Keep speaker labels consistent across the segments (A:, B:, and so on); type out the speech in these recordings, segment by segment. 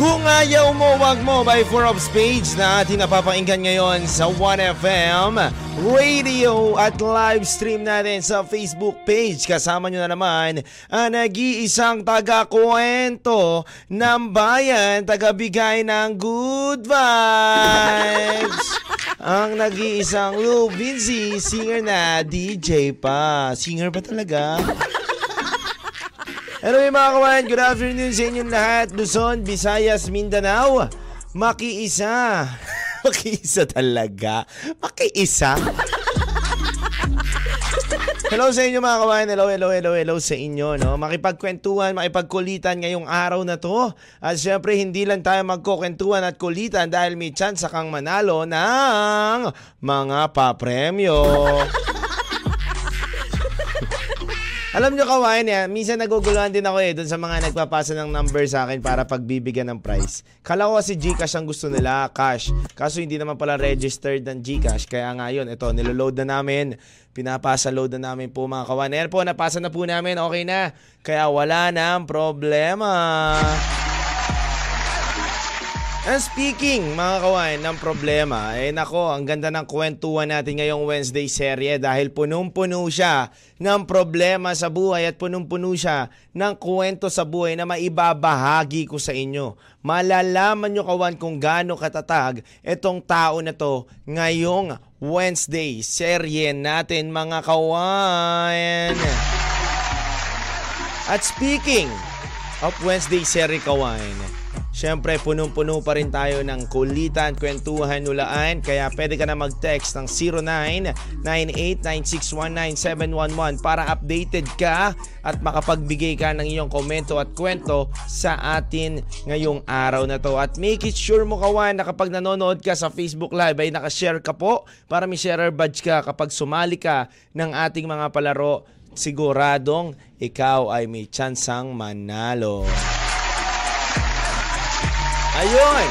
A: Kung ayaw mo, wag mo by Forbes page na ating napapakinggan ngayon sa 1FM Radio at live stream natin sa Facebook page. Kasama nyo na naman ang nag-iisang taga-kwento ng bayan, taga-bigay ng good vibes. ang nag-iisang Lou Vinci, singer na, DJ pa. Singer ba talaga? Hello mga kawan, good afternoon sa inyong lahat. Luzon, Visayas, Mindanao. Makiisa. Makiisa talaga. Makiisa. Hello sa inyo mga kawan. Hello, hello, hello, hello sa inyo. No? Makipagkwentuhan, makipagkulitan ngayong araw na to. At syempre, hindi lang tayo magkukwentuhan at kulitan dahil may chance kang manalo ng mga papremyo. Alam nyo kawain yan, minsan naguguluhan din ako eh dun sa mga nagpapasa ng number sa akin para pagbibigyan ng price. Kala ko kasi Gcash ang gusto nila, cash. Kaso hindi naman pala registered ng Gcash. Kaya nga yun, ito, niloload na namin. Pinapasa load na namin po mga kawan. Ayan po, napasa na po namin, okay na. Kaya wala na ang problema. And speaking, mga kawan, ng problema, eh nako, ang ganda ng kwentuhan natin ngayong Wednesday serye dahil punong-puno siya ng problema sa buhay at punong-puno siya ng kwento sa buhay na maibabahagi ko sa inyo. Malalaman nyo kawan kung gaano katatag itong tao na to ngayong Wednesday serye natin mga kawan. At speaking of Wednesday serye kawan, Siyempre, punong-puno pa rin tayo ng kulitan, kwentuhan, nulaan. Kaya pwede ka na mag-text ng 0998-9619711 para updated ka at makapagbigay ka ng iyong komento at kwento sa atin ngayong araw na to. At make it sure mo kawan na kapag nanonood ka sa Facebook Live ay nakashare ka po para may sharer badge ka kapag sumali ka ng ating mga palaro siguradong ikaw ay may tsansang manalo. Ayun!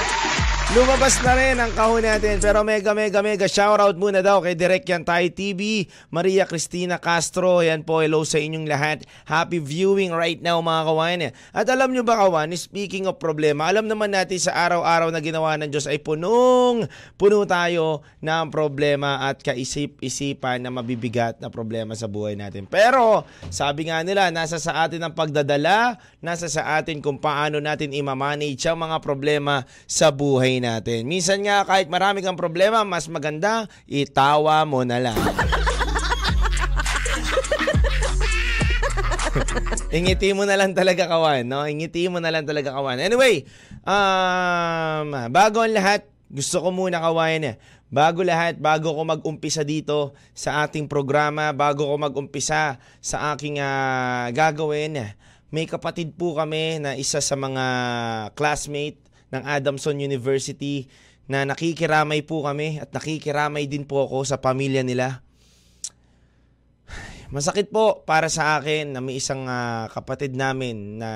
A: Lumabas na rin ang kahon natin pero mega mega mega shoutout muna daw kay Direk Yan Tayo TV, Maria Cristina Castro, yan po, hello sa inyong lahat. Happy viewing right now mga kawan. At alam nyo ba kawan, speaking of problema, alam naman natin sa araw-araw na ginawa ng Diyos ay punong puno tayo ng problema at kaisip-isipan na mabibigat na problema sa buhay natin. Pero sabi nga nila, nasa sa atin ang pagdadala, nasa sa atin kung paano natin imamanage ang mga problema sa buhay natin. Minsan nga kahit marami kang problema, mas maganda itawa mo na lang. Ingiti mo na lang talaga kawan, no? Ingiti mo na lang talaga kawan. Anyway, um, bago ang lahat, gusto ko muna kawan, bago lahat, bago ko mag-umpisa dito sa ating programa, bago ko mag-umpisa sa aking uh, gagawin, may kapatid po kami na isa sa mga classmate ng Adamson University na nakikiramay po kami at nakikiramay din po ako sa pamilya nila. Masakit po para sa akin na may isang uh, kapatid namin na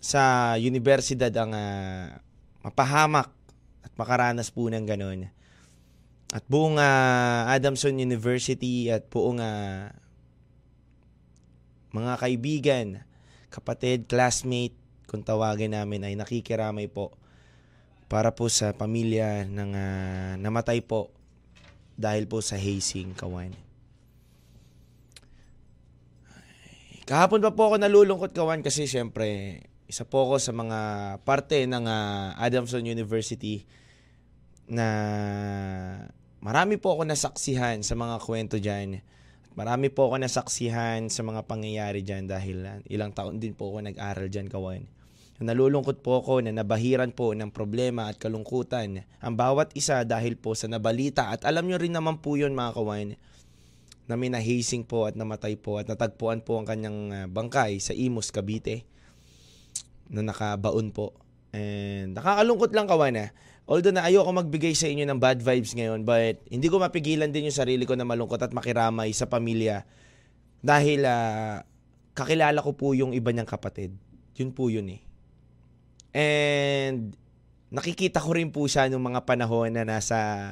A: sa universidad ang uh, mapahamak at makaranas po ng ganun. At buong uh, Adamson University at buong uh, mga kaibigan, kapatid, classmate, kung tawagin namin ay nakikiramay po para po sa pamilya ng uh, namatay po dahil po sa hazing kawan. Kahapon pa po ako nalulungkot kawan kasi syempre isa po ako sa mga parte ng uh, Adamson University na marami po ako nasaksihan sa mga kwento dyan. Marami po ako nasaksihan sa mga pangyayari dyan dahil uh, ilang taon din po ako nag-aral dyan kawan. Nalulungkot po ako na nabahiran po ng problema at kalungkutan ang bawat isa dahil po sa nabalita at alam nyo rin naman po yun mga kawan na may nahasing po at namatay po at natagpuan po ang kanyang bangkay sa Imus, Cavite na nakabaon po. And nakakalungkot lang kawan ah. Although na ayoko magbigay sa inyo ng bad vibes ngayon, but hindi ko mapigilan din yung sarili ko na malungkot at makiramay sa pamilya dahil ah, kakilala ko po yung iba niyang kapatid. Yun po yun eh. And nakikita ko rin po siya nung mga panahon na nasa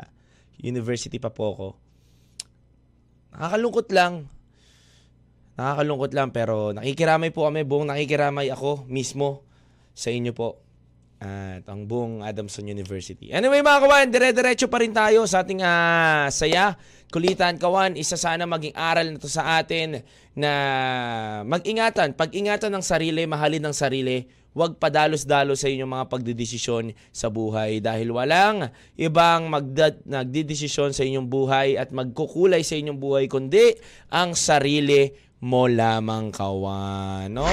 A: university pa po ako. Nakakalungkot lang. Nakakalungkot lang pero nakikiramay po kami, buong nakikiramay ako mismo sa inyo po at ang buong Adamson University. Anyway mga kawan, dire-diretso pa rin tayo sa ating ah, saya. Kulitan kawan, isa sana maging aral na to sa atin na mag-ingatan, pag-ingatan ng sarili, mahalin ng sarili, huwag padalos-dalos sa inyong mga pagdidesisyon sa buhay dahil walang ibang magda- nagdidesisyon sa inyong buhay at magkukulay sa inyong buhay kundi ang sarili mo lamang kawan, no?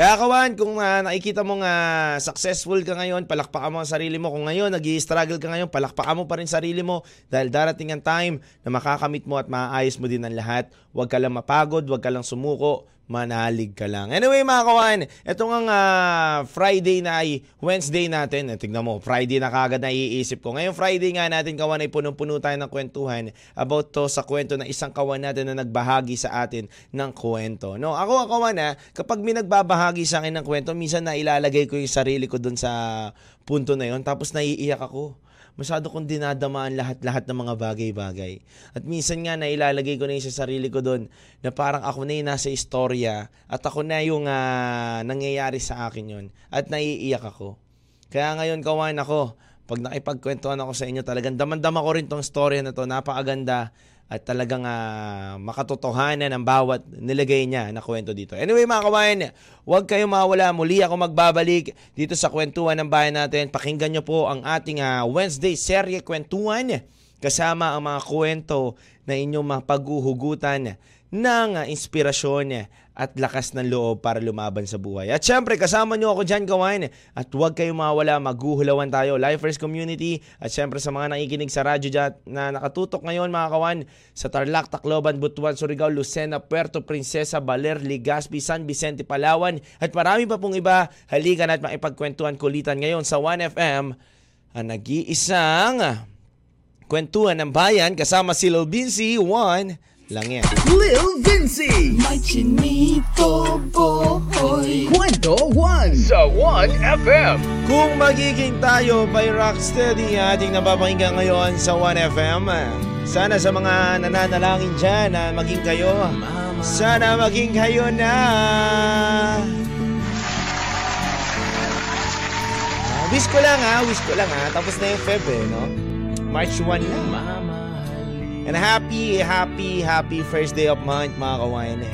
A: Kaya kawan, kung ah, nakikita mo nga successful ka ngayon, palakpakan mo ang sarili mo. Kung ngayon nag struggle ka ngayon, palakpakan mo pa rin sarili mo dahil darating ang time na makakamit mo at maaayos mo din ang lahat. Huwag ka lang mapagod, huwag ka lang sumuko, manalig ka lang. Anyway mga kawan, ito nga ah, Friday na ay Wednesday natin. Eh, tignan mo, Friday na kagad naiisip ko. Ngayon Friday nga natin kawan ay punong-puno tayo ng kwentuhan about to sa kwento ng isang kawan natin na nagbahagi sa atin ng kwento. No, ako kawan na, kapag may nagbabahagi sa akin ng kwento, minsan na ilalagay ko yung sarili ko dun sa punto na yon tapos naiiyak ako masyado kong dinadamaan lahat-lahat ng mga bagay-bagay. At minsan nga nailalagay ko na yung sa sarili ko doon na parang ako na yung nasa istorya at ako na yung ah, nangyayari sa akin yon at naiiyak ako. Kaya ngayon kawan ako, pag nakipagkwentuhan ako sa inyo, talagang damandama ko rin tong storya na to, napakaganda at talagang ah, makatotohanan ang bawat nilagay niya na kwento dito. Anyway mga kawain, huwag kayong mawala. Muli ako magbabalik dito sa kwentuhan ng bayan natin. Pakinggan nyo po ang ating ah, Wednesday serye kwentuhan kasama ang mga kwento na inyong mapaghuhugutan ng ah, inspirasyon at lakas ng loob para lumaban sa buhay. At syempre, kasama nyo ako dyan, kawain. At huwag kayong mawala, maghuhulawan tayo. Lifers Community. At syempre sa mga nakikinig sa radyo dyan na nakatutok ngayon, mga kawan, sa Tarlac, Tacloban, Butuan, Surigao, Lucena, Puerto Princesa, Baler, Legazpi, San Vicente, Palawan, at marami pa pong iba. Halika na at makipagkwentuhan kulitan ngayon sa 1FM ang nag-iisang kwentuhan ng bayan kasama si Lil Vinci, 1 lang yan.
B: Lil Vinci.
C: My chinito boy.
B: Kwento 1 sa 1FM.
A: Kung magiging tayo by Rocksteady ating napapakinggan ngayon sa 1FM, sana sa mga nananalangin dyan na maging kayo, sana maging kayo na. Ah, Wish ko lang ha, wish ko lang ha. Tapos na yung Feb eh, no? March 1 na. And happy, happy, happy first day of month mga kawain.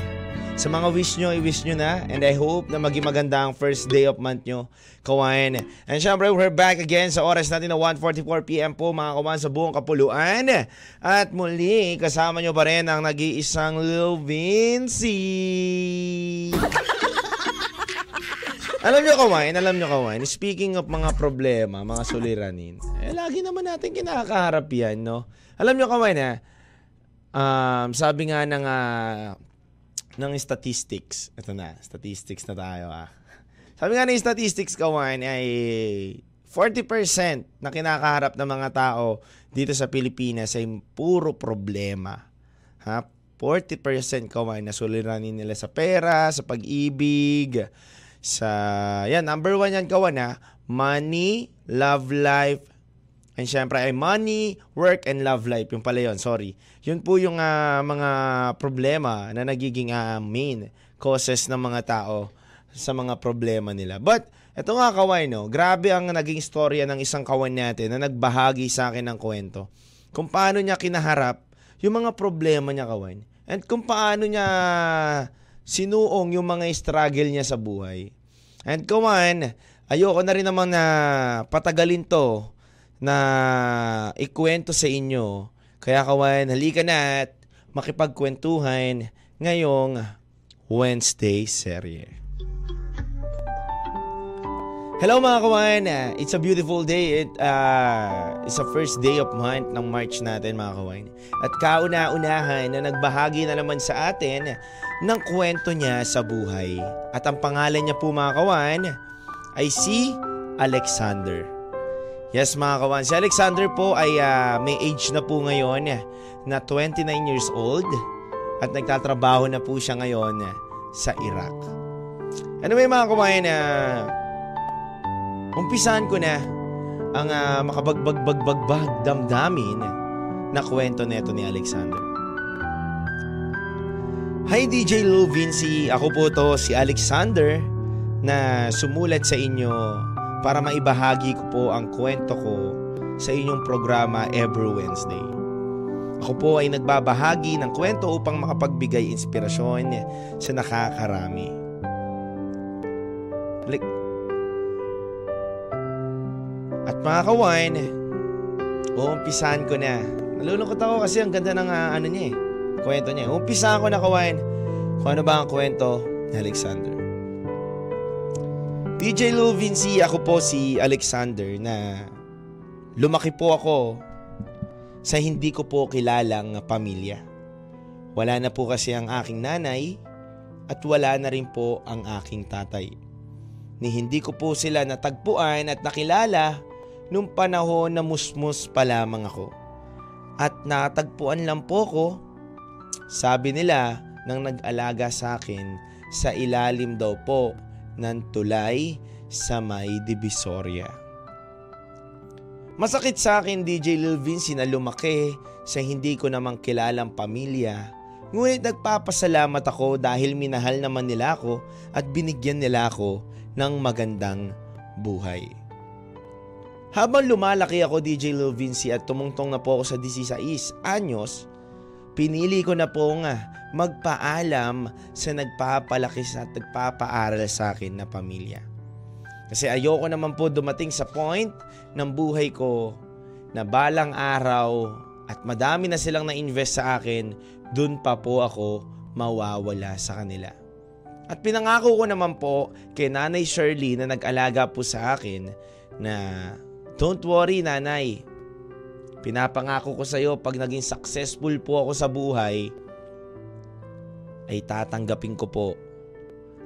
A: Sa mga wish nyo, i-wish nyo na. And I hope na maging maganda ang first day of month nyo, kawain. And syempre, we're back again sa oras natin na 1.44pm po mga kawan sa buong kapuluan. At muli, kasama nyo pa rin ang nag-iisang Lil Vinci. Alam nyo kawain, alam nyo kawain, speaking of mga problema, mga suliranin, eh lagi naman natin kinakaharap yan, no? Alam nyo kawain ha, um, sabi nga ng, ah, ng statistics, ito na, statistics na tayo ah. Sabi nga ng statistics kawain ay 40% na kinakaharap ng mga tao dito sa Pilipinas ay puro problema. Ha? 40% kawain na suliranin nila sa pera, sa pag-ibig, sa yan number one yan kawan ha money love life and syempre ay money work and love life. Yung pala yun sorry. Yun po yung ah, mga problema na nagiging ah, main causes ng mga tao sa mga problema nila. But eto nga kaway no? Grabe ang naging storya ng isang kawan natin na nagbahagi sa akin ng kwento kung paano niya kinaharap yung mga problema niya kawan and kung paano niya sinuong yung mga struggle niya sa buhay. And kawan, ayoko na rin naman na patagalin to na ikwento sa inyo. Kaya kawan, halika na at makipagkwentuhan ngayong Wednesday serye. Hello mga kawan, Uh, it's a beautiful day. It, uh, it's a first day of month ng March natin mga kawan. At kauna-unahan na nagbahagi na naman sa atin ng kwento niya sa buhay. At ang pangalan niya po mga kawan ay si Alexander. Yes mga kawan, si Alexander po ay uh, may age na po ngayon na 29 years old at nagtatrabaho na po siya ngayon sa Iraq. Ano may mga kawan na uh, umpisan ko na ang uh, makabagbagbagbagbag damdamin na kwento neto ni Alexander. Hi DJ Lou Vinci, ako po to si Alexander na sumulat sa inyo para maibahagi ko po ang kwento ko sa inyong programa every Wednesday. Ako po ay nagbabahagi ng kwento upang makapagbigay inspirasyon sa nakakarami. At mga kawan, uumpisahan ko na. Nalulungkot ako kasi ang ganda ng uh, ano niya eh kwento niya. Umpisa ko na kawain kung ano ba ang kwento ni Alexander. DJ Lou Vinci, ako po si Alexander na lumaki po ako sa hindi ko po kilalang pamilya. Wala na po kasi ang aking nanay at wala na rin po ang aking tatay. Ni hindi ko po sila natagpuan at nakilala nung panahon na musmus pa lamang ako. At natagpuan lang po ko sabi nila nang nag-alaga sa akin sa ilalim daw po ng tulay sa may divisoria. Masakit sa akin DJ Lil Vinci na lumaki sa hindi ko namang kilalang pamilya ngunit nagpapasalamat ako dahil minahal naman nila ako at binigyan nila ako ng magandang buhay. Habang lumalaki ako DJ Lil Vinci at tumungtong na po ako sa 16 anyos, Pinili ko na po nga magpaalam sa nagpapalaki sa at nagpapaaral sa akin na pamilya. Kasi ayoko naman po dumating sa point ng buhay ko na balang araw at madami na silang na-invest sa akin, dun pa po ako mawawala sa kanila. At pinangako ko naman po kay Nanay Shirley na nag-alaga po sa akin na don't worry nanay, Pinapangako ko sa iyo pag naging successful po ako sa buhay, ay tatanggapin ko po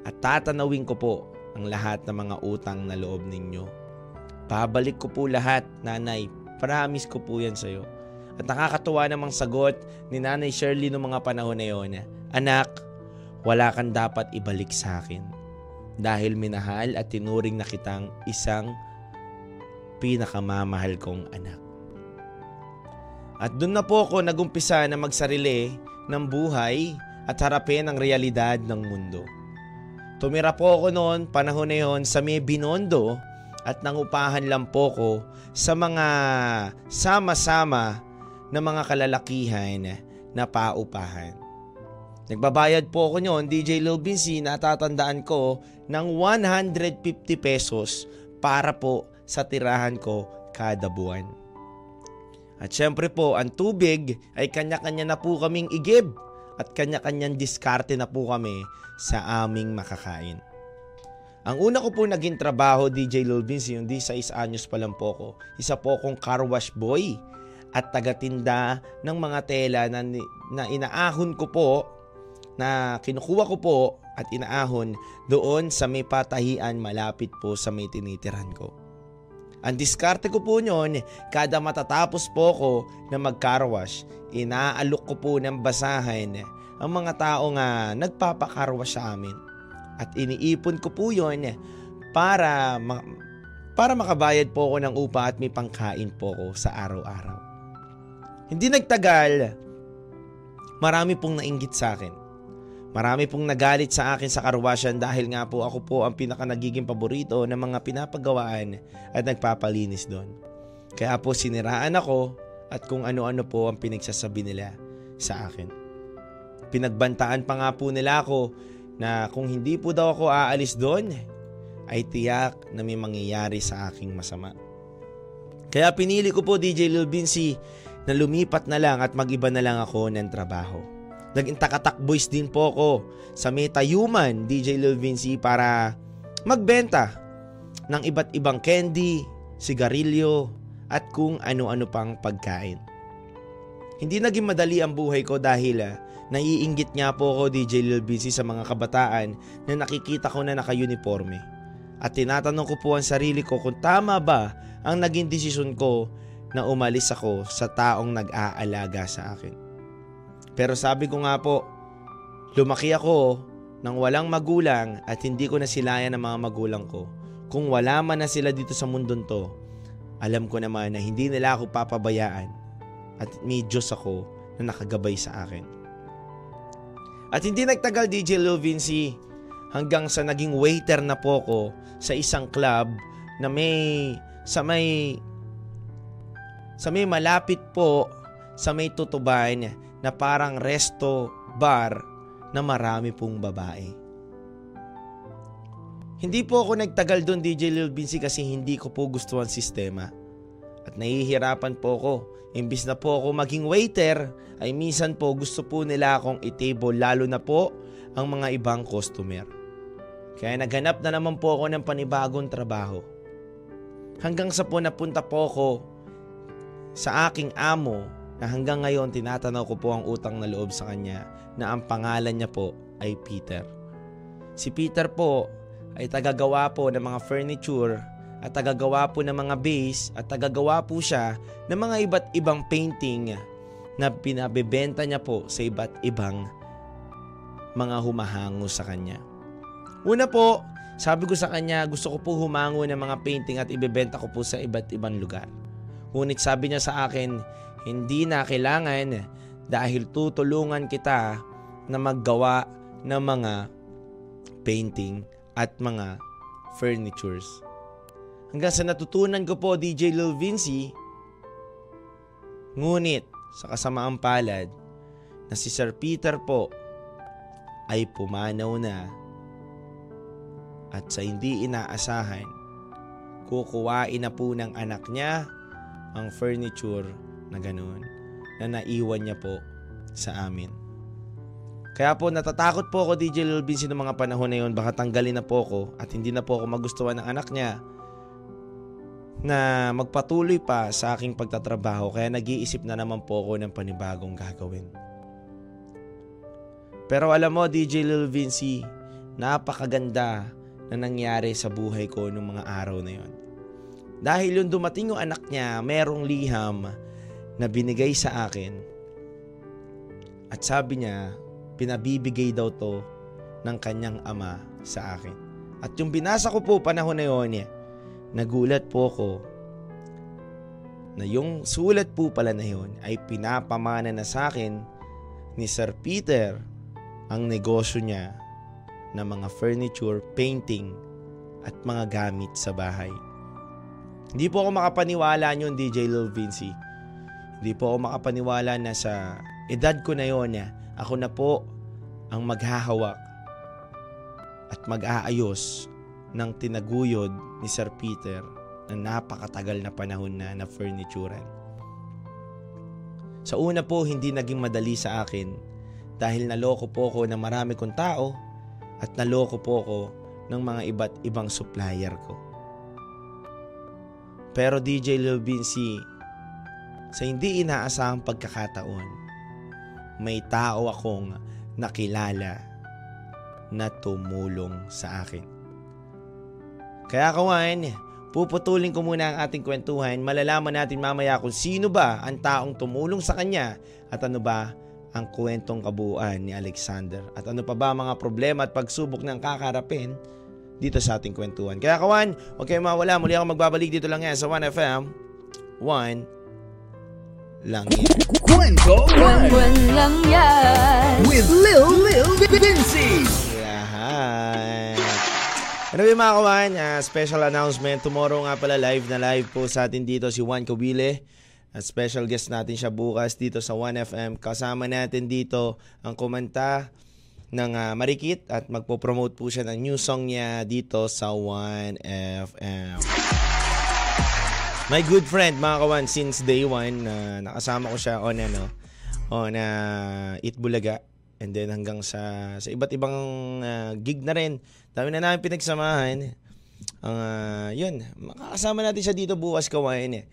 A: at tatanawin ko po ang lahat ng mga utang na loob ninyo. Pabalik ko po lahat, nanay. Promise ko po yan sa iyo. At nakakatuwa namang sagot ni Nanay Shirley noong mga panahon na yon. Anak, wala kang dapat ibalik sa akin. Dahil minahal at tinuring na kitang isang pinakamamahal kong anak. At doon na po ako nagumpisa na magsarili ng buhay at harapin ang realidad ng mundo. Tumira po ako noon, panahon na yon sa may binondo at nangupahan lang po ko sa mga sama-sama na mga kalalakihan na paupahan. Nagbabayad po ako noon, DJ Lil Binsi, natatandaan ko ng 150 pesos para po sa tirahan ko kada buwan. At syempre po, ang tubig ay kanya-kanya na po kaming igib at kanya-kanyang diskarte na po kami sa aming makakain. Ang una ko po naging trabaho, DJ Lulvins, yung di sa anyos pa lang po ko. Isa po akong car wash boy at tagatinda ng mga tela na, na inaahon ko po, na kinukuha ko po at inaahon doon sa may patahian malapit po sa may tinitiran ko. Ang diskarte ko po nyon, kada matatapos po ko na magkarwash, inaalok ko po ng basahin ang mga tao nga nagpapakarwash sa amin. At iniipon ko po yon para, ma- para makabayad po ako ng upa at may pangkain po ko sa araw-araw. Hindi nagtagal, marami pong nainggit sa akin. Marami pong nagalit sa akin sa karwasyan dahil nga po ako po ang pinaka nagiging paborito ng mga pinapagawaan at nagpapalinis doon. Kaya po siniraan ako at kung ano-ano po ang pinagsasabi nila sa akin. Pinagbantaan pa nga po nila ako na kung hindi po daw ako aalis doon, ay tiyak na may mangyayari sa aking masama. Kaya pinili ko po DJ Lil Binsi na lumipat na lang at magiba na lang ako ng trabaho. Naging takatak boys din po ako sa Meta Human DJ Lil Vinci para magbenta ng iba't ibang candy, sigarilyo at kung ano-ano pang pagkain. Hindi naging madali ang buhay ko dahil uh, naiinggit nga po ako DJ Lil Vinci sa mga kabataan na nakikita ko na naka-uniforme. At tinatanong ko po ang sarili ko kung tama ba ang naging desisyon ko na umalis ako sa taong nag-aalaga sa akin. Pero sabi ko nga po, lumaki ako nang walang magulang at hindi ko nasilayan ng mga magulang ko. Kung wala man na sila dito sa mundong to, alam ko naman na hindi nila ako papabayaan at may Diyos ako na nakagabay sa akin. At hindi nagtagal DJ Lil Vinci hanggang sa naging waiter na po ko sa isang club na may sa may sa may malapit po sa may tutuban na parang resto bar na marami pong babae. Hindi po ako nagtagal doon DJ Lil Vinci kasi hindi ko po gusto ang sistema. At nahihirapan po ako. Imbis na po ako maging waiter, ay minsan po gusto po nila akong itable lalo na po ang mga ibang customer. Kaya naghanap na naman po ako ng panibagong trabaho. Hanggang sa po napunta po ako sa aking amo na hanggang ngayon tinatanaw ko po ang utang na loob sa kanya na ang pangalan niya po ay Peter. Si Peter po ay tagagawa po ng mga furniture at tagagawa po ng mga base at tagagawa po siya ng mga iba't ibang painting na pinabebenta niya po sa iba't ibang mga humahango sa kanya. Una po, sabi ko sa kanya gusto ko po humango ng mga painting at ibebenta ko po sa iba't ibang lugar. Ngunit sabi niya sa akin, hindi na kailangan dahil tutulungan kita na maggawa ng mga painting at mga furnitures. Hanggang sa natutunan ko po DJ Lil Vinci, ngunit sa kasamaang palad na si Sir Peter po ay pumanaw na at sa hindi inaasahan, kukuwain na po ng anak niya ang furniture na ganun na naiwan niya po sa amin. Kaya po natatakot po ako DJ Lil Vinci ng mga panahon na yun baka tanggalin na po ako at hindi na po ako magustuhan ng anak niya na magpatuloy pa sa aking pagtatrabaho kaya nag-iisip na naman po ako ng panibagong gagawin. Pero alam mo DJ Lil Vinci, napakaganda na nangyari sa buhay ko nung mga araw na yon. Dahil yung dumating yung anak niya, merong liham na binigay sa akin. At sabi niya, pinabibigay daw to ng kanyang ama sa akin. At yung binasa ko po panahon na yun, nagulat po ako na yung sulat po pala na yun ay pinapamana na sa akin ni Sir Peter ang negosyo niya ng mga furniture, painting at mga gamit sa bahay. Hindi po ako makapaniwala yun, DJ Lil Vinci. Hindi po ako makapaniwala na sa edad ko na yon ako na po ang maghahawak at mag-aayos ng tinaguyod ni Sir Peter na napakatagal na panahon na na furniturean. Sa una po, hindi naging madali sa akin dahil naloko po ako ng marami kong tao at naloko po ako ng mga iba't ibang supplier ko. Pero DJ Lil Vinci, sa hindi inaasahang pagkakataon, may tao akong nakilala na tumulong sa akin. Kaya kawan, puputulin ko muna ang ating kwentuhan. Malalaman natin mamaya kung sino ba ang taong tumulong sa kanya at ano ba ang kwentong kabuuan ni Alexander. At ano pa ba mga problema at pagsubok ng kakarapin dito sa ating kwentuhan. Kaya kawan, huwag kayong mawala. Muli ako magbabalik dito lang yan sa 1FM. 1 lang yan.
B: Kwento
C: One,
B: 1
C: one lang yan.
B: with Lil Lil Vinci.
A: Lahat. Ano ba mga kawan? Ah, special announcement. Tomorrow nga pala live na live po sa atin dito si Juan Cobile. At special guest natin siya bukas dito sa 1FM. Kasama natin dito ang kumanta ng ah, Marikit at magpo-promote po siya ng new song niya dito sa 1FM. My good friend mga kawan since day one na nakasama ko siya on ano on uh, Eat Bulaga and then hanggang sa sa iba't ibang ah, gig na rin. Dami na namin pinagsamahan. Ang ah, yun, makakasama natin siya dito bukas kawain eh.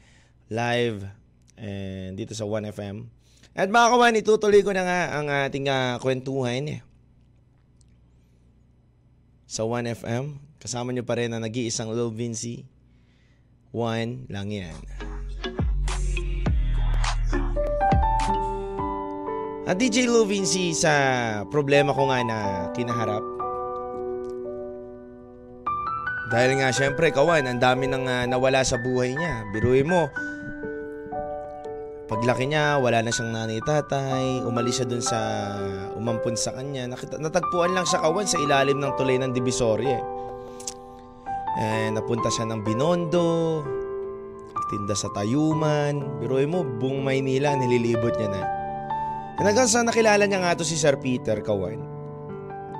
A: Live and dito sa 1FM. At mga kawan, itutuloy ko na nga ang ating ah, kwentuhan eh. sa 1FM. Kasama nyo pa rin ang nag-iisang Lil Vinci. One lang yan. At DJ Lil Vinci sa problema ko nga na kinaharap. Dahil nga syempre kawan, ang dami nang ah, nawala sa buhay niya. Biruin mo, paglaki niya, wala na siyang nanay tatay, umalis siya dun sa umampun sa kanya. Nakita, natagpuan lang siya kawan sa ilalim ng tulay ng Divisoria. Eh, napunta siya ng Binondo, tinda sa Tayuman. Biruin mo, buong Maynila, nililibot niya na. Hanggang sa nakilala niya nga to si Sir Peter Kawan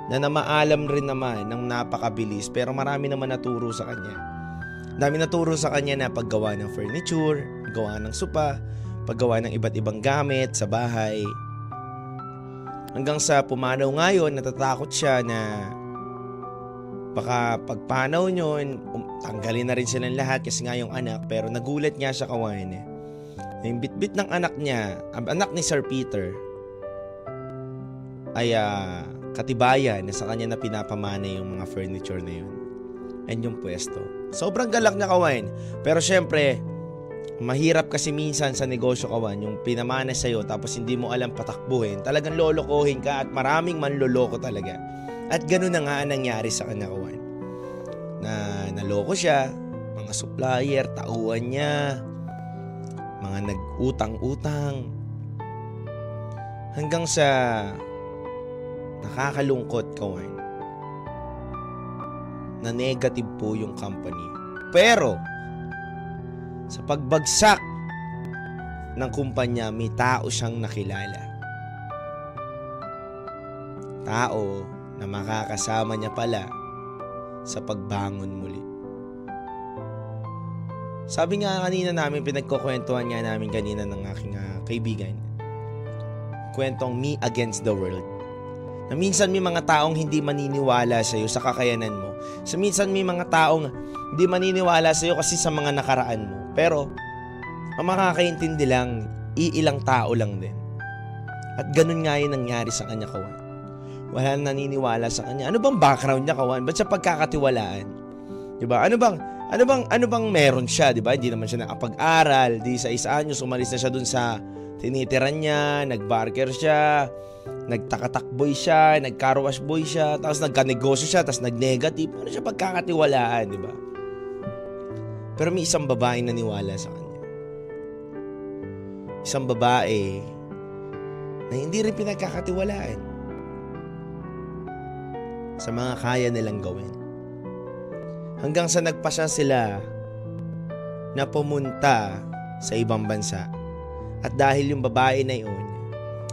A: na namaalam rin naman ng napakabilis pero marami naman naturo sa kanya. Dami naturo sa kanya na paggawa ng furniture, gawa ng sopa, paggawa ng iba't ibang gamit sa bahay. Hanggang sa pumanaw ngayon, natatakot siya na baka pagpanaw nyon, um, tanggalin na rin silang lahat kasi nga yung anak pero nagulat niya sa kawan eh. Yung bitbit ng anak niya, ang anak ni Sir Peter, ay ah, katibayan na sa kanya na pinapamana yung mga furniture na yun. And yung pwesto. Sobrang galak niya kawan. Pero syempre, mahirap kasi minsan sa negosyo kawan, yung pinamana sa'yo tapos hindi mo alam patakbuhin, talagang lolokohin ka at maraming manloloko talaga. At ganun na nga ang nangyari sa kanya kawan. Na naloko siya, mga supplier, tauhan niya, mga nag-utang-utang. Hanggang sa nakakalungkot kawan na negative po yung company. Pero, sa pagbagsak ng kumpanya, may tao siyang nakilala. Tao na makakasama niya pala sa pagbangon muli. Sabi nga kanina namin, pinagkukwentuhan nga namin kanina ng aking ah, kaibigan. Kwentong Me Against the World na minsan may mga taong hindi maniniwala sa iyo sa kakayanan mo. Sa minsan may mga taong hindi maniniwala sa iyo kasi sa mga nakaraan mo. Pero, ang makakaintindi lang, iilang tao lang din. At ganun nga yung nangyari sa kanya, Kawan. Wala naniniwala sa kanya. Ano bang background niya, Kawan? Ba't siya pagkakatiwalaan? Diba? Ano bang, ano bang, ano bang meron siya, diba? Hindi naman siya nakapag-aral. Di sa isa anyos, umalis na siya dun sa tinitiran niya, nag-barker siya, nagtakatakboy siya, nagkarwash boy siya, tapos nagkanegosyo siya, tapos nag-negative. Ano siya pagkakatiwalaan, di ba? Pero may isang babae naniwala sa kanya. Isang babae na hindi rin pinagkakatiwalaan sa mga kaya nilang gawin. Hanggang sa nagpasya sila na pumunta sa ibang bansa. At dahil yung babae na yun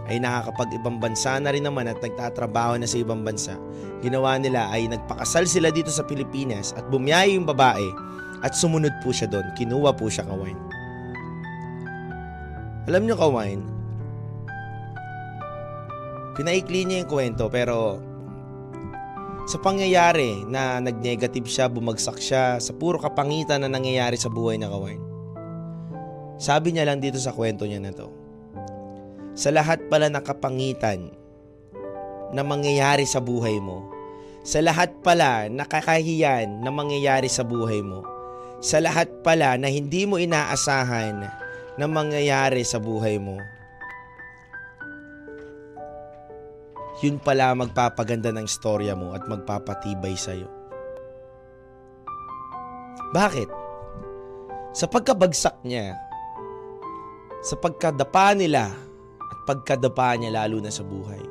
A: ay nakakapag-ibang bansa na rin naman at nagtatrabaho na sa ibang bansa, ginawa nila ay nagpakasal sila dito sa Pilipinas at bumiyay yung babae at sumunod po siya doon. Kinuha po siya kawain. Alam nyo kawain, pinaikli niya yung kwento pero sa pangyayari na nag-negative siya, bumagsak siya, sa puro kapangitan na nangyayari sa buhay na kawain. Sabi niya lang dito sa kwento niya na to, sa lahat pala ng kapangitan na mangyayari sa buhay mo, sa lahat pala na kakahiyan na mangyayari sa buhay mo, sa lahat pala na hindi mo inaasahan na mangyayari sa buhay mo, yun pala magpapaganda ng storya mo at magpapatibay sa'yo. Bakit? Sa pagkabagsak niya, sa pagkadapa nila at pagkadapa niya lalo na sa buhay.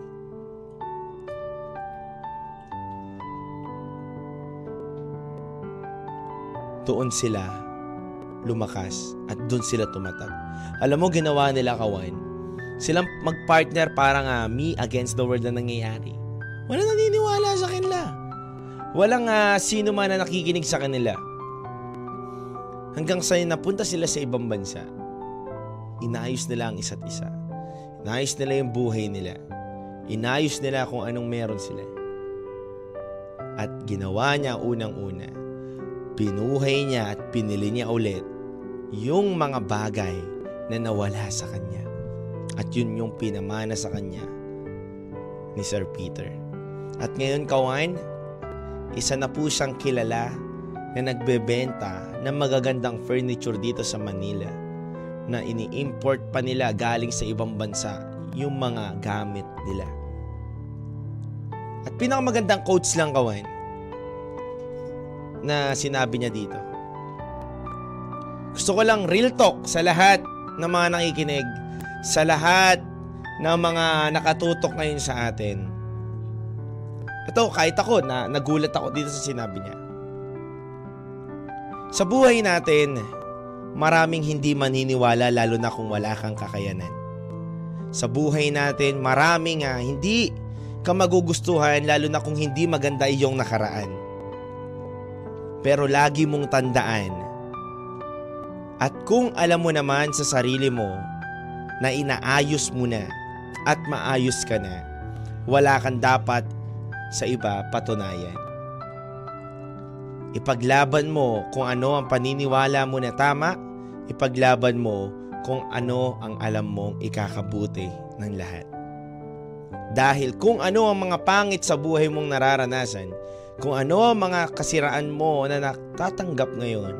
A: Doon sila lumakas at doon sila tumatag. Alam mo, ginawa nila kawan. Silang magpartner parang uh, me against the world na nangyayari. Walang naniniwala sa kanila. Walang uh, sino man na nakikinig sa kanila. Hanggang sa napunta sila sa ibang bansa, inayos nila ang isa't isa. Inayos nila yung buhay nila. Inayos nila kung anong meron sila. At ginawa niya unang-una. Pinuhay niya at pinili niya ulit yung mga bagay na nawala sa kanya. At yun yung pinamana sa kanya ni Sir Peter. At ngayon, kawan, isa na po siyang kilala na nagbebenta ng magagandang furniture dito sa Manila na ini-import pa nila galing sa ibang bansa yung mga gamit nila. At pinakamagandang quotes lang kawan na sinabi niya dito. Gusto ko lang real talk sa lahat ng mga nakikinig, sa lahat ng mga nakatutok ngayon sa atin. Ito, kahit ako, na, nagulat ako dito sa sinabi niya. Sa buhay natin, maraming hindi maniniwala lalo na kung wala kang kakayanan. Sa buhay natin, maraming uh, hindi ka magugustuhan lalo na kung hindi maganda iyong nakaraan. Pero lagi mong tandaan at kung alam mo naman sa sarili mo na inaayos mo na at maayos ka na, wala kang dapat sa iba patunayan. Ipaglaban mo kung ano ang paniniwala mo na tama, ipaglaban mo kung ano ang alam mong ikakabuti ng lahat. Dahil kung ano ang mga pangit sa buhay mong nararanasan, kung ano ang mga kasiraan mo na natatanggap ngayon,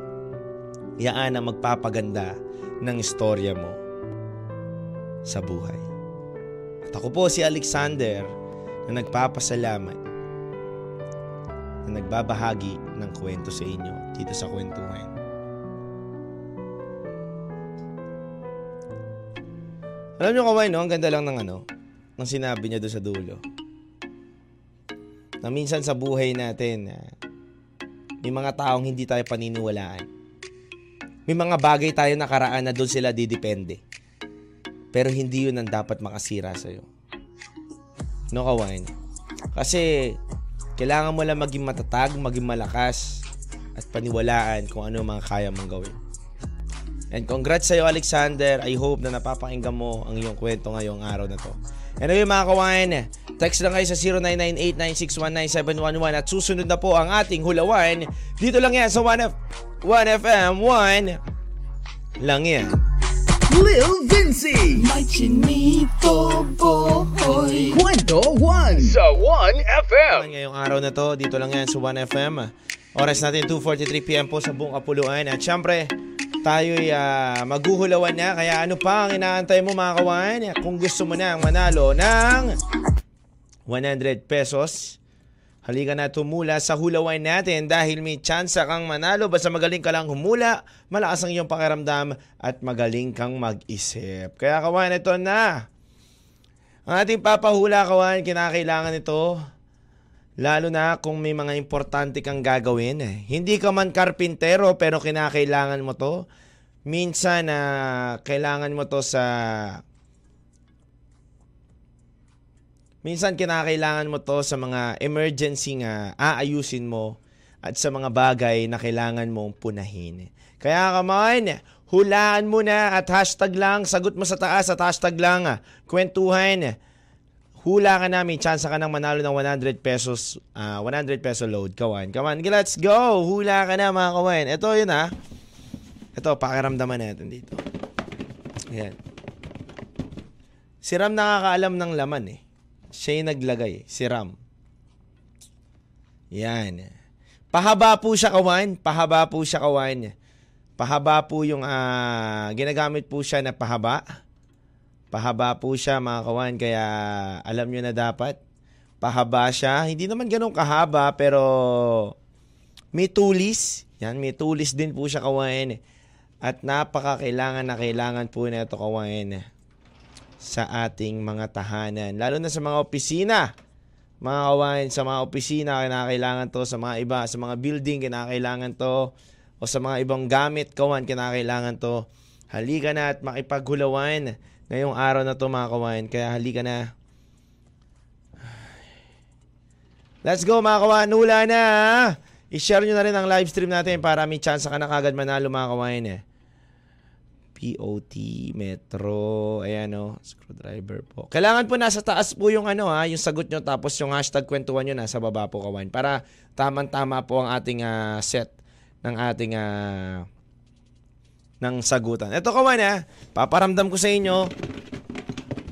A: yaan ang magpapaganda ng istorya mo sa buhay. At ako po si Alexander na nagpapasalamat na nagbabahagi ng kwento sa inyo dito sa kwentuhan. Alam niyo kaway, no? Ang ganda lang ng ano, ng sinabi niya doon sa dulo. Na minsan sa buhay natin, uh, may mga taong hindi tayo paniniwalaan. May mga bagay tayo nakaraan na doon sila didepende. Pero hindi yun ang dapat makasira sa'yo. No, kawain? Kasi, kailangan mo lang maging matatag, maging malakas, at paniwalaan kung ano mga kaya mong gawin. And congrats sa'yo Alexander. I hope na napapakinggan mo ang iyong kwento ngayong araw na to. Anyway mga kawain, text lang kayo sa 0998-9619711 at susunod na po ang ating hulawan. Dito lang yan sa 1F 1FM 1 lang yan.
B: Lil Vinci.
C: May chinito boy.
B: Kwento 1 sa 1FM.
A: Ngayong araw na to, dito lang yan sa 1FM. Oras natin 2.43pm po sa buong kapuluan. At syempre, tayo'y uh, maghuhulawan na. Kaya ano pa ang inaantay mo mga kawan? Kung gusto mo na manalo ng 100 pesos, halika na tumula sa hulawan natin dahil may chance kang manalo. Basta magaling ka lang humula, malakas ang iyong pakiramdam at magaling kang mag-isip. Kaya kawan, ito na. Ang ating papahula kawan, kinakailangan ito Lalo na kung may mga importante kang gagawin. Hindi ka man karpintero pero kinakailangan mo to. Minsan na uh, kailangan mo to sa Minsan kinakailangan mo to sa mga emergency nga aayusin mo at sa mga bagay na kailangan mong punahin. Kaya kaman, hulaan mo na at hashtag lang, sagot mo sa taas at hashtag lang, kwentuhan hula ka namin, chance ka nang manalo ng 100 pesos, uh, ah, 100 peso load, kawan. Kawan, let's go! Hula ka na mga kawan. Ito yun ha. Ito, pakiramdaman natin dito. Ayan. Si Ram nakakaalam ng laman eh. Siya yung naglagay. Si Ram. Yan. Pahaba po siya kawan. Pahaba po siya kawan. Pahaba po yung uh, ginagamit po siya na pahaba Pahaba po siya mga kawan, kaya alam nyo na dapat. Pahaba siya. Hindi naman ganun kahaba, pero may tulis. Yan, may tulis din po siya kawan. At napaka-kailangan na kailangan po na ito kawan sa ating mga tahanan. Lalo na sa mga opisina. Mga kawan, sa mga opisina, kinakailangan to. Sa mga iba, sa mga building, kinakailangan to. O sa mga ibang gamit, kawan, kinakailangan to. Halika na at makipaghulawan ngayong araw na to mga kawain. Kaya halika na. Let's go mga kawain. Hula na. I-share nyo na rin ang live stream natin para may chance ka na kagad manalo mga kawain eh. POT, Metro, ayan o, oh, screwdriver po. Kailangan po nasa taas po yung ano ha, yung sagot nyo tapos yung hashtag kwentuhan nyo nasa baba po kawan para tamang-tama po ang ating uh, set ng ating uh, ng sagutan. Ito kawan ha, paparamdam ko sa inyo.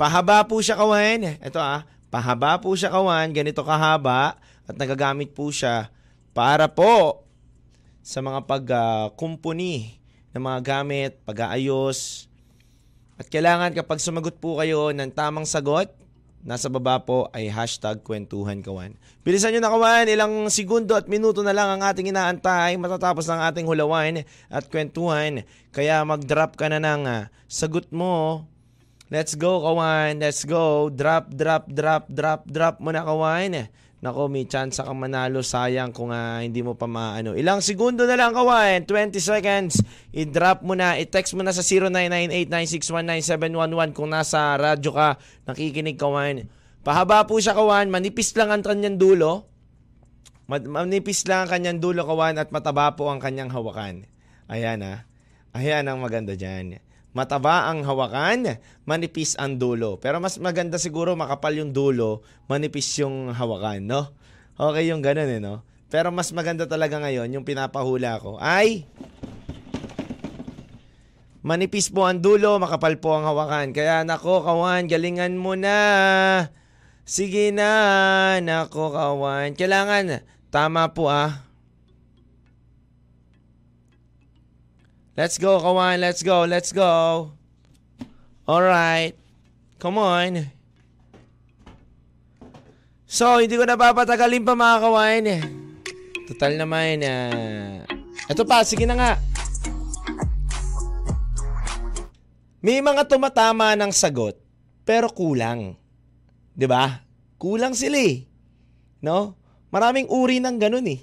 A: Pahaba po siya kawan. Ito ah, pahaba po siya kawan, ganito kahaba at nagagamit po siya para po sa mga pagkumpuni ng mga gamit, pag-aayos. At kailangan kapag sumagot po kayo ng tamang sagot, nasa baba po ay hashtag kwentuhan kawan. Bilisan nyo na kawan, ilang segundo at minuto na lang ang ating inaantay matatapos ng ating hulawan at kwentuhan. Kaya mag-drop ka na ng ah, sagot mo. Let's go kawan, let's go. Drop, drop, drop, drop, drop mo na kawan. Nako, may chance kang manalo. Sayang kung ah, hindi mo pa maano. Ilang segundo na lang, kawan. 20 seconds. I-drop mo na. I-text mo na sa 0998-9619711 kung nasa radyo ka. Nakikinig, kawan. Pahaba po siya, kawan. Manipis lang ang kanyang dulo. Ma- Manipis lang ang kanyang dulo, kawan. At mataba po ang kanyang hawakan. Ayan, ah. Ayan ang maganda dyan. Mataba ang hawakan, manipis ang dulo. Pero mas maganda siguro makapal yung dulo, manipis yung hawakan, no? Okay yung ganun eh, no? Pero mas maganda talaga ngayon, yung pinapahula ko, ay manipis po ang dulo, makapal po ang hawakan. Kaya nako, kawan, galingan mo na. Sige na, nako, kawan. Kailangan, tama po ah. Let's go, kawan. Let's go. Let's go. All right. Come on. So, hindi ko na papatagalin pa mga kawan. Total naman. Uh... Ito pa, sige na nga. May mga tumatama ng sagot, pero kulang. 'Di ba? Kulang sila eh. No? Maraming uri ng ganun eh.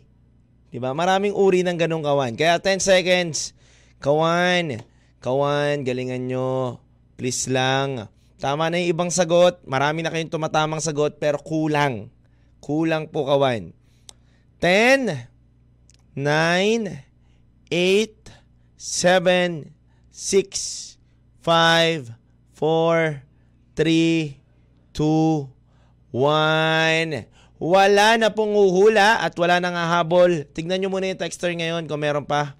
A: 'Di ba? Maraming uri ng ganung kawan. Kaya 10 seconds. Kawan, kawan, galingan nyo. Please lang. Tama na yung ibang sagot. Marami na kayong tumatamang sagot pero kulang. Kulang po kawan. 10, 9, 8, 7, 6, 5, 4, 3, 2, 1. Wala na pong uhula at wala nang hahabol. Tignan nyo muna yung texter ngayon kung meron pa.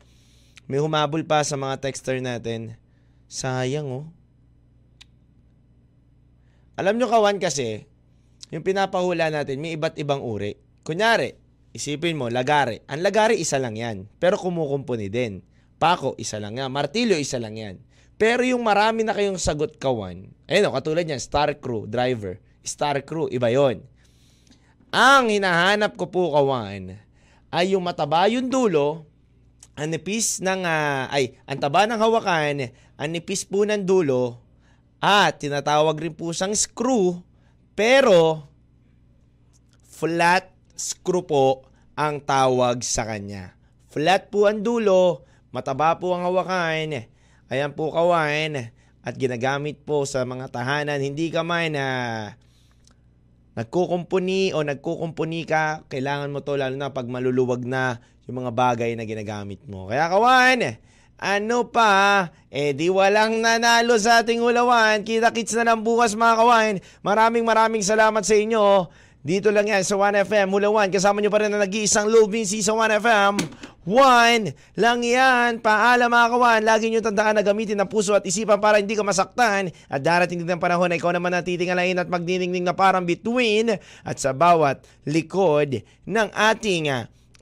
A: May humabol pa sa mga texter natin. Sayang oh. Alam nyo kawan kasi, yung pinapahula natin, may iba't ibang uri. Kunyari, isipin mo, lagari. Ang lagari, isa lang yan. Pero kumukumpuni din. Pako, isa lang yan. Martilyo, isa lang yan. Pero yung marami na kayong sagot kawan, ayun o, katulad yan, star crew, driver. Star crew, iba yon. Ang hinahanap ko po kawan, ay yung mataba yung dulo, ang nipis ng, uh, ay, ang taba ng hawakan, ang nipis po ng dulo, at tinatawag rin po siyang screw, pero flat screw po ang tawag sa kanya. Flat po ang dulo, mataba po ang hawakan, ayan po kawan, at ginagamit po sa mga tahanan. Hindi ka man na uh, nagkukumpuni o nagkukumpuni ka, kailangan mo to lalo na pag maluluwag na yung mga bagay na ginagamit mo. Kaya kawan, ano pa? Eh di walang nanalo sa ating ulawan. Kita-kits na ng bukas mga kawan. Maraming maraming salamat sa inyo. Dito lang yan sa 1FM Ulawan. Kasama nyo pa rin na nag-iisang low Vinci sa 1FM. 1 lang yan. Paalam mga kawan. Lagi nyo tandaan na gamitin ang puso at isipan para hindi ka masaktan. At darating din ang panahon na ikaw naman natitingalain at magdiningning na parang bituin at sa bawat likod ng ating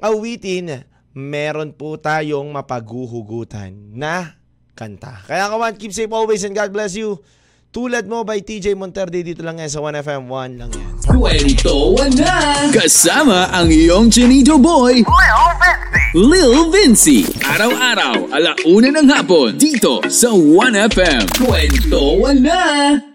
A: awitin, meron po tayong mapaguhugutan na kanta. Kaya kawan, keep safe always and God bless you. Tulad mo by TJ Monterde dito lang yan sa 1FM 1 lang yan.
B: Kwento na!
D: Kasama ang iyong Chinito Boy, Lil Vinci. Araw-araw, alauna ng hapon, dito sa 1FM.
B: Kwento na!